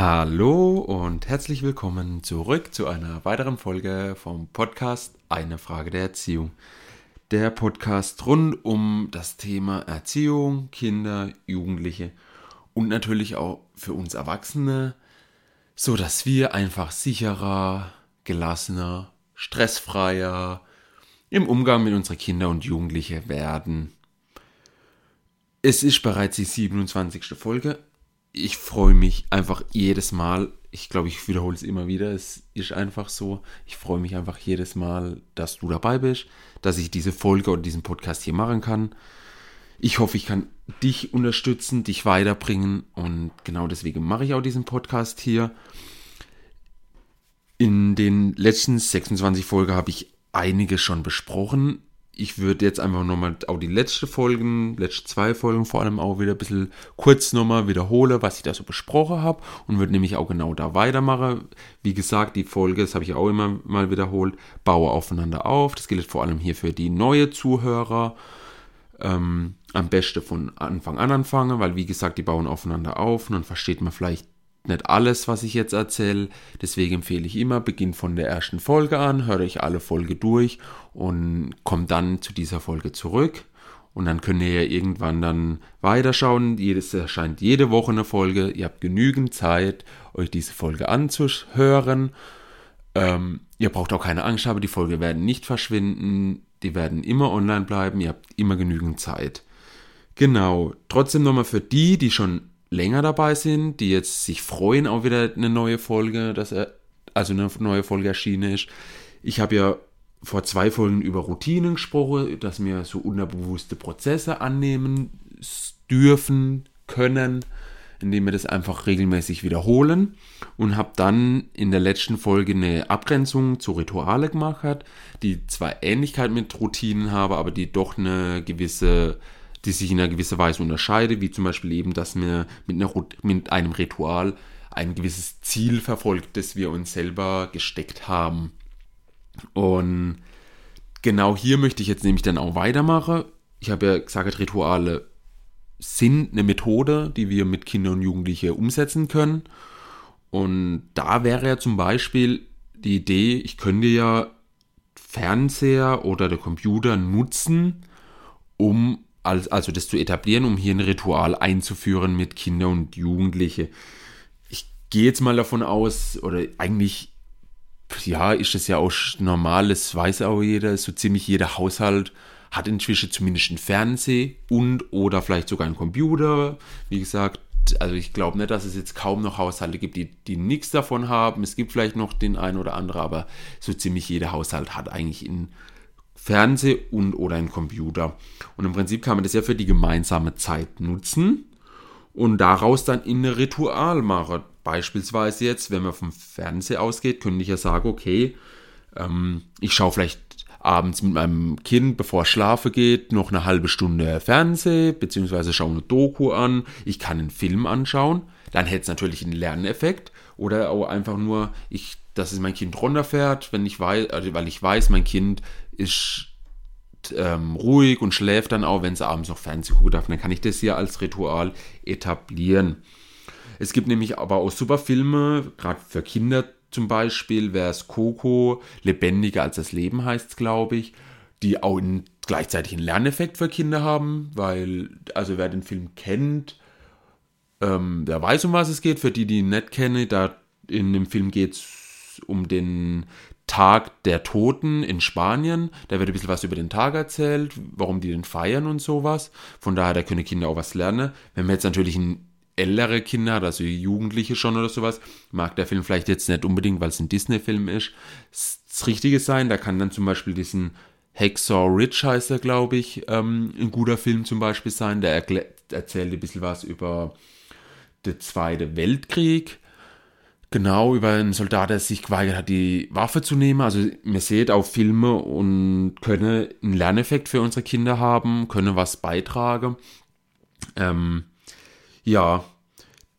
Hallo und herzlich willkommen zurück zu einer weiteren Folge vom Podcast Eine Frage der Erziehung. Der Podcast rund um das Thema Erziehung, Kinder, Jugendliche und natürlich auch für uns Erwachsene, so dass wir einfach sicherer, gelassener, stressfreier im Umgang mit unseren Kindern und Jugendlichen werden. Es ist bereits die 27. Folge ich freue mich einfach jedes Mal. Ich glaube, ich wiederhole es immer wieder. Es ist einfach so. Ich freue mich einfach jedes Mal, dass du dabei bist, dass ich diese Folge oder diesen Podcast hier machen kann. Ich hoffe, ich kann dich unterstützen, dich weiterbringen und genau deswegen mache ich auch diesen Podcast hier. In den letzten 26 Folgen habe ich einiges schon besprochen ich würde jetzt einfach nochmal auch die letzte Folgen, letzte zwei Folgen vor allem auch wieder ein bisschen kurz nochmal wiederhole, was ich da so besprochen habe und würde nämlich auch genau da weitermachen. Wie gesagt, die Folge, das habe ich auch immer mal wiederholt, baue aufeinander auf. Das gilt vor allem hier für die neue Zuhörer. Ähm, am besten von Anfang an anfangen, weil wie gesagt, die bauen aufeinander auf und dann versteht man vielleicht nicht alles, was ich jetzt erzähle. Deswegen empfehle ich immer, beginn von der ersten Folge an, höre ich alle Folge durch und komme dann zu dieser Folge zurück. Und dann könnt ihr ja irgendwann dann weiterschauen. Es erscheint jede Woche eine Folge. Ihr habt genügend Zeit, euch diese Folge anzuhören. Ähm, ihr braucht auch keine Angst haben, die Folge werden nicht verschwinden. Die werden immer online bleiben. Ihr habt immer genügend Zeit. Genau. Trotzdem nochmal für die, die schon länger dabei sind, die jetzt sich freuen, auch wieder eine neue Folge, dass er, also eine neue Folge erschienen ist. Ich habe ja vor zwei Folgen über Routinen gesprochen, dass wir so unterbewusste Prozesse annehmen dürfen, können, indem wir das einfach regelmäßig wiederholen und habe dann in der letzten Folge eine Abgrenzung zu Rituale gemacht, die zwar Ähnlichkeit mit Routinen haben, aber die doch eine gewisse die sich in einer gewissen Weise unterscheiden, wie zum Beispiel eben, dass wir mit, einer, mit einem Ritual ein gewisses Ziel verfolgt, das wir uns selber gesteckt haben. Und genau hier möchte ich jetzt nämlich dann auch weitermachen. Ich habe ja gesagt, Rituale sind eine Methode, die wir mit Kindern und Jugendlichen umsetzen können. Und da wäre ja zum Beispiel die Idee, ich könnte ja Fernseher oder der Computer nutzen, um also das zu etablieren, um hier ein Ritual einzuführen mit Kindern und Jugendlichen. Ich gehe jetzt mal davon aus, oder eigentlich, ja, ist das ja auch normal, das weiß auch jeder, so ziemlich jeder Haushalt hat inzwischen zumindest einen Fernseher und oder vielleicht sogar einen Computer. Wie gesagt, also ich glaube nicht, dass es jetzt kaum noch Haushalte gibt, die, die nichts davon haben. Es gibt vielleicht noch den einen oder anderen, aber so ziemlich jeder Haushalt hat eigentlich einen Fernseh und oder ein Computer. Und im Prinzip kann man das ja für die gemeinsame Zeit nutzen und daraus dann in ein Ritual machen. Beispielsweise jetzt, wenn man vom Fernseher ausgeht, könnte ich ja sagen, okay, ähm, ich schaue vielleicht abends mit meinem Kind, bevor es schlafen geht, noch eine halbe Stunde Fernseh, beziehungsweise schaue eine Doku an, ich kann einen Film anschauen, dann hätte es natürlich einen Lerneffekt oder auch einfach nur, ich, dass es mein Kind runterfährt, wenn ich weiß, also weil ich weiß, mein Kind ist ähm, ruhig und schläft dann auch, wenn es abends noch Fernsehen gucken darf. Dann kann ich das hier als Ritual etablieren. Es gibt nämlich aber auch super Filme, gerade für Kinder zum Beispiel, wäre es Coco, Lebendiger als das Leben heißt es, glaube ich, die auch in, gleichzeitig einen Lerneffekt für Kinder haben, weil, also wer den Film kennt, ähm, der weiß, um was es geht. Für die, die ihn nicht kennen, da in dem Film geht es um den Tag der Toten in Spanien. Da wird ein bisschen was über den Tag erzählt, warum die den feiern und sowas. Von daher, da können Kinder auch was lernen. Wenn man jetzt natürlich ein ältere Kinder hat, also Jugendliche schon oder sowas, mag der Film vielleicht jetzt nicht unbedingt, weil es ein Disney-Film ist, das Richtige sein. Da kann dann zum Beispiel diesen Hacksaw Ridge heißt er, glaube ich, ähm, ein guter Film zum Beispiel sein. Der erzählt ein bisschen was über den Zweiten Weltkrieg Genau, über einen Soldat, der sich geweigert hat, die Waffe zu nehmen. Also wir sehen auch Filme und können einen Lerneffekt für unsere Kinder haben, können was beitragen. Ähm, ja,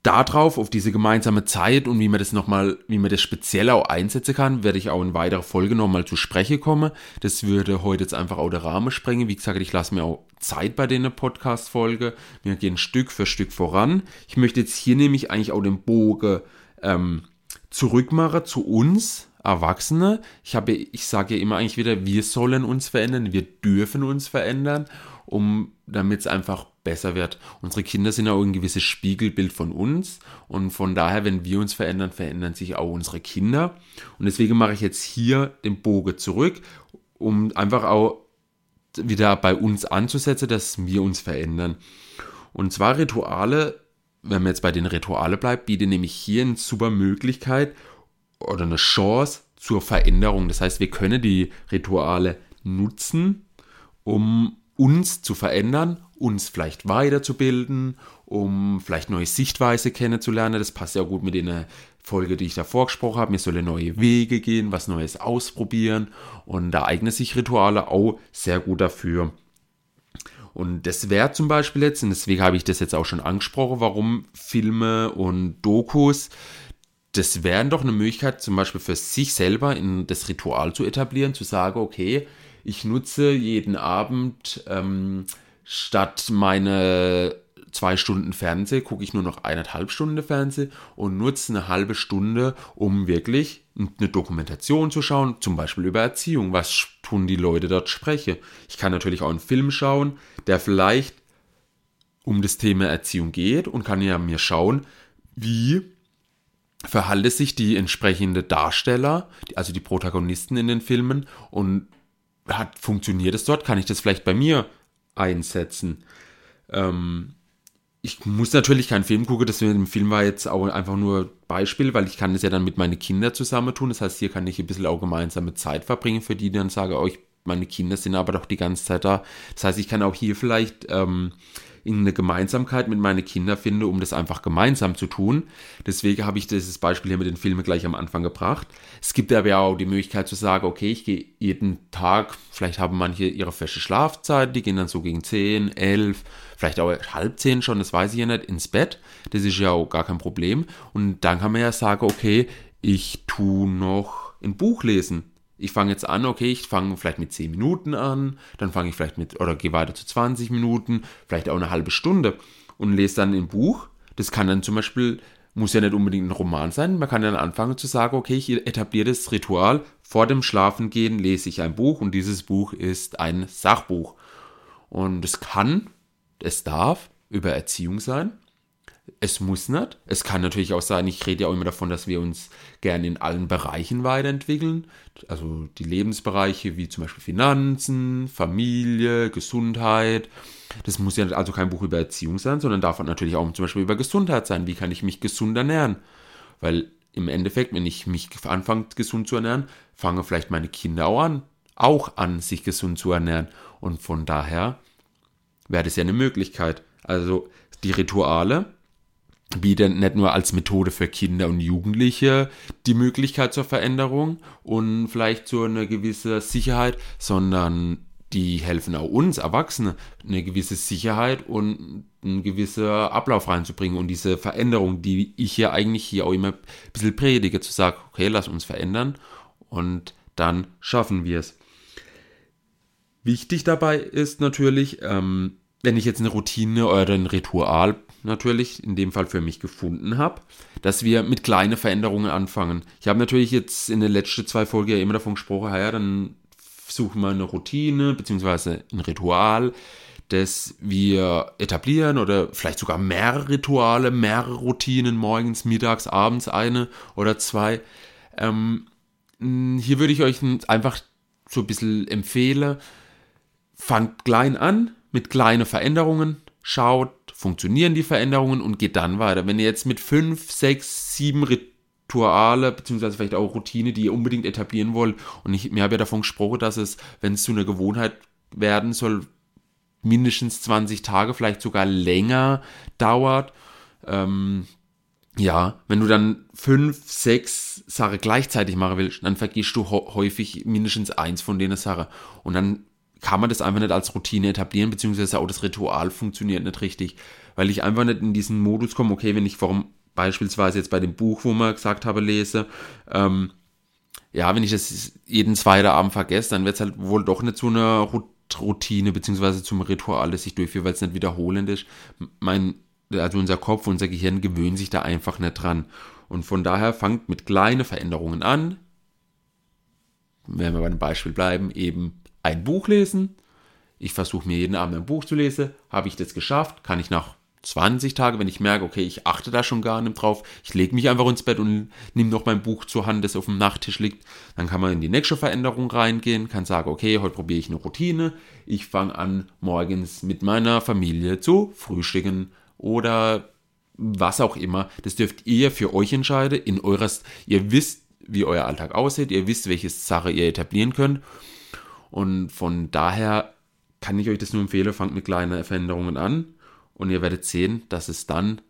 darauf, auf diese gemeinsame Zeit und wie man das nochmal, wie man das speziell auch einsetzen kann, werde ich auch in weiterer Folge nochmal zu sprechen kommen. Das würde heute jetzt einfach auch der Rahmen sprengen. Wie gesagt, ich lasse mir auch Zeit bei den Podcast-Folge. Wir gehen Stück für Stück voran. Ich möchte jetzt hier nämlich eigentlich auch den Bogen ähm, zurückmache zu uns Erwachsene. Ich habe, ich sage ja immer eigentlich wieder, wir sollen uns verändern, wir dürfen uns verändern, um damit es einfach besser wird. Unsere Kinder sind auch ein gewisses Spiegelbild von uns und von daher, wenn wir uns verändern, verändern sich auch unsere Kinder. Und deswegen mache ich jetzt hier den Bogen zurück, um einfach auch wieder bei uns anzusetzen, dass wir uns verändern. Und zwar Rituale, wenn man jetzt bei den Rituale bleibt, bietet nämlich hier eine super Möglichkeit oder eine Chance zur Veränderung. Das heißt, wir können die Rituale nutzen, um uns zu verändern, uns vielleicht weiterzubilden, um vielleicht neue Sichtweise kennenzulernen. Das passt ja gut mit der Folge, die ich davor gesprochen habe. Wir sollen neue Wege gehen, was Neues ausprobieren. Und da eignen sich Rituale auch sehr gut dafür. Und das wäre zum Beispiel jetzt, und deswegen habe ich das jetzt auch schon angesprochen, warum Filme und Dokus, das wäre doch eine Möglichkeit, zum Beispiel für sich selber in das Ritual zu etablieren, zu sagen, okay, ich nutze jeden Abend ähm, statt meine zwei Stunden Fernseh, gucke ich nur noch eineinhalb Stunden Fernseh und nutze eine halbe Stunde, um wirklich eine Dokumentation zu schauen, zum Beispiel über Erziehung. Was tun die Leute dort spreche? Ich kann natürlich auch einen Film schauen, der vielleicht um das Thema Erziehung geht und kann ja mir schauen, wie verhalte sich die entsprechende Darsteller, also die Protagonisten in den Filmen und hat, funktioniert es dort? Kann ich das vielleicht bei mir einsetzen? Ähm, ich muss natürlich keinen Film gucken, das mit dem Film war jetzt auch einfach nur Beispiel, weil ich kann das ja dann mit meinen Kindern zusammen tun. Das heißt, hier kann ich ein bisschen auch gemeinsame Zeit verbringen, für die dann sage, oh, ich, meine Kinder sind aber doch die ganze Zeit da. Das heißt, ich kann auch hier vielleicht ähm, eine Gemeinsamkeit mit meinen Kindern finde, um das einfach gemeinsam zu tun. Deswegen habe ich dieses Beispiel hier mit den Filmen gleich am Anfang gebracht. Es gibt aber auch die Möglichkeit zu sagen, okay, ich gehe jeden Tag, vielleicht haben manche ihre feste Schlafzeit, die gehen dann so gegen 10, 11, vielleicht auch halb 10 schon, das weiß ich ja nicht, ins Bett. Das ist ja auch gar kein Problem. Und dann kann man ja sagen, okay, ich tue noch ein Buch lesen ich fange jetzt an, okay, ich fange vielleicht mit 10 Minuten an, dann fange ich vielleicht mit, oder gehe weiter zu 20 Minuten, vielleicht auch eine halbe Stunde und lese dann ein Buch. Das kann dann zum Beispiel, muss ja nicht unbedingt ein Roman sein, man kann dann anfangen zu sagen, okay, ich etabliere das Ritual, vor dem Schlafengehen lese ich ein Buch und dieses Buch ist ein Sachbuch. Und es kann, es darf über Erziehung sein, es muss nicht. Es kann natürlich auch sein, ich rede ja auch immer davon, dass wir uns gerne in allen Bereichen weiterentwickeln. Also die Lebensbereiche wie zum Beispiel Finanzen, Familie, Gesundheit. Das muss ja also kein Buch über Erziehung sein, sondern darf natürlich auch zum Beispiel über Gesundheit sein. Wie kann ich mich gesund ernähren? Weil im Endeffekt, wenn ich mich anfange, gesund zu ernähren, fangen vielleicht meine Kinder auch an, auch an, sich gesund zu ernähren. Und von daher wäre das ja eine Möglichkeit. Also die Rituale, bietet nicht nur als Methode für Kinder und Jugendliche die Möglichkeit zur Veränderung und vielleicht zu einer gewissen Sicherheit, sondern die helfen auch uns Erwachsene eine gewisse Sicherheit und einen gewissen Ablauf reinzubringen und diese Veränderung, die ich ja eigentlich hier auch immer ein bisschen predige, zu sagen, okay, lass uns verändern und dann schaffen wir es. Wichtig dabei ist natürlich, ähm, wenn ich jetzt eine Routine oder ein Ritual natürlich in dem Fall für mich gefunden habe, dass wir mit kleinen Veränderungen anfangen. Ich habe natürlich jetzt in den letzten zwei Folgen ja immer davon gesprochen, ja, dann suchen wir eine Routine bzw. ein Ritual, das wir etablieren oder vielleicht sogar mehrere Rituale, mehrere Routinen, morgens, mittags, abends eine oder zwei. Ähm, hier würde ich euch einfach so ein bisschen empfehlen, fangt klein an mit kleinen Veränderungen, schaut, funktionieren die Veränderungen und geht dann weiter. Wenn ihr jetzt mit fünf, sechs, sieben Rituale, beziehungsweise vielleicht auch Routine, die ihr unbedingt etablieren wollt, und ich, mir habe ja davon gesprochen, dass es, wenn es zu einer Gewohnheit werden soll, mindestens 20 Tage, vielleicht sogar länger dauert. Ähm, ja, wenn du dann fünf, sechs Sachen gleichzeitig machen willst, dann vergisst du häufig mindestens eins von denen Sachen. Und dann kann man das einfach nicht als Routine etablieren, beziehungsweise auch das Ritual funktioniert nicht richtig, weil ich einfach nicht in diesen Modus komme, okay, wenn ich vor, beispielsweise jetzt bei dem Buch, wo man gesagt habe, lese, ähm, ja, wenn ich das jeden zweiten Abend vergesse, dann wird es halt wohl doch nicht zu einer Routine, beziehungsweise zum Ritual, das ich durchführe, weil es nicht wiederholend ist. Mein, also unser Kopf, unser Gehirn gewöhnt sich da einfach nicht dran. Und von daher fangt mit kleinen Veränderungen an. Wenn wir bei dem Beispiel bleiben, eben ein Buch lesen. Ich versuche mir jeden Abend ein Buch zu lesen. Habe ich das geschafft? Kann ich nach 20 Tage, wenn ich merke, okay, ich achte da schon gar nicht drauf, ich lege mich einfach ins Bett und nehme noch mein Buch zur Hand, das auf dem Nachttisch liegt, dann kann man in die nächste Veränderung reingehen, kann sagen, okay, heute probiere ich eine Routine, ich fange an, morgens mit meiner Familie zu frühstücken oder was auch immer. Das dürft ihr für euch entscheiden, in eures, ihr wisst, wie euer Alltag aussieht, ihr wisst, welche Sache ihr etablieren könnt und von daher kann ich euch das nur empfehlen, fangt mit kleinen Veränderungen an. Und ihr werdet sehen, dass es dann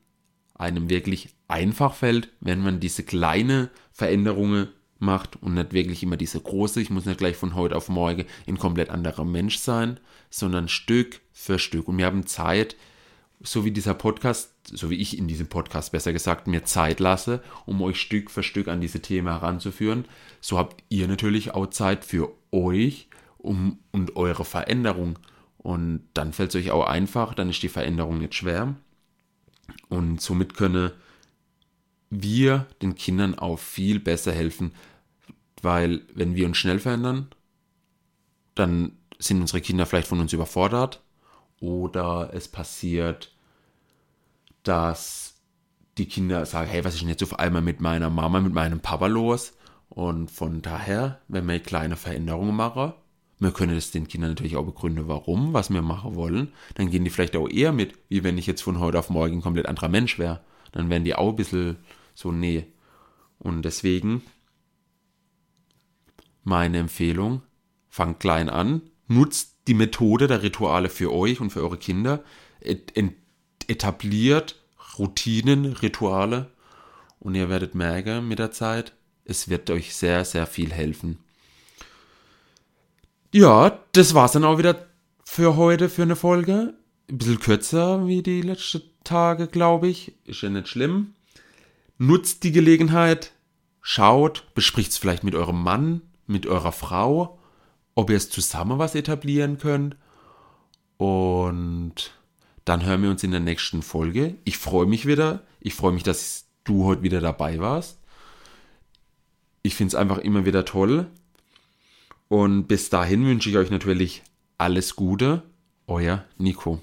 einem wirklich einfach fällt, wenn man diese kleine Veränderungen macht und nicht wirklich immer diese große, ich muss nicht gleich von heute auf morgen ein komplett anderer Mensch sein, sondern Stück für Stück. Und wir haben Zeit, so wie dieser Podcast, so wie ich in diesem Podcast besser gesagt, mir Zeit lasse, um euch Stück für Stück an diese Themen heranzuführen, so habt ihr natürlich auch Zeit für euch um, und eure Veränderung. Und dann fällt es euch auch einfach, dann ist die Veränderung nicht schwer. Und somit können wir den Kindern auch viel besser helfen, weil wenn wir uns schnell verändern, dann sind unsere Kinder vielleicht von uns überfordert oder es passiert, dass die Kinder sagen, hey, was ist denn jetzt auf einmal mit meiner Mama, mit meinem Papa los? Und von daher, wenn wir kleine Veränderungen machen, wir können es den Kindern natürlich auch begründen, warum, was wir machen wollen. Dann gehen die vielleicht auch eher mit, wie wenn ich jetzt von heute auf morgen ein komplett anderer Mensch wäre. Dann wären die auch ein bisschen so, nee. Und deswegen meine Empfehlung, fangt klein an, nutzt die Methode der Rituale für euch und für eure Kinder, etabliert Routinen, Rituale und ihr werdet merken mit der Zeit, es wird euch sehr, sehr viel helfen. Ja, das war's dann auch wieder für heute, für eine Folge. Ein bisschen kürzer wie die letzten Tage, glaube ich. Ist ja nicht schlimm. Nutzt die Gelegenheit, schaut, bespricht es vielleicht mit eurem Mann, mit eurer Frau, ob ihr es zusammen was etablieren könnt. Und dann hören wir uns in der nächsten Folge. Ich freue mich wieder. Ich freue mich, dass du heute wieder dabei warst. Ich finde es einfach immer wieder toll, und bis dahin wünsche ich euch natürlich alles Gute. Euer Nico.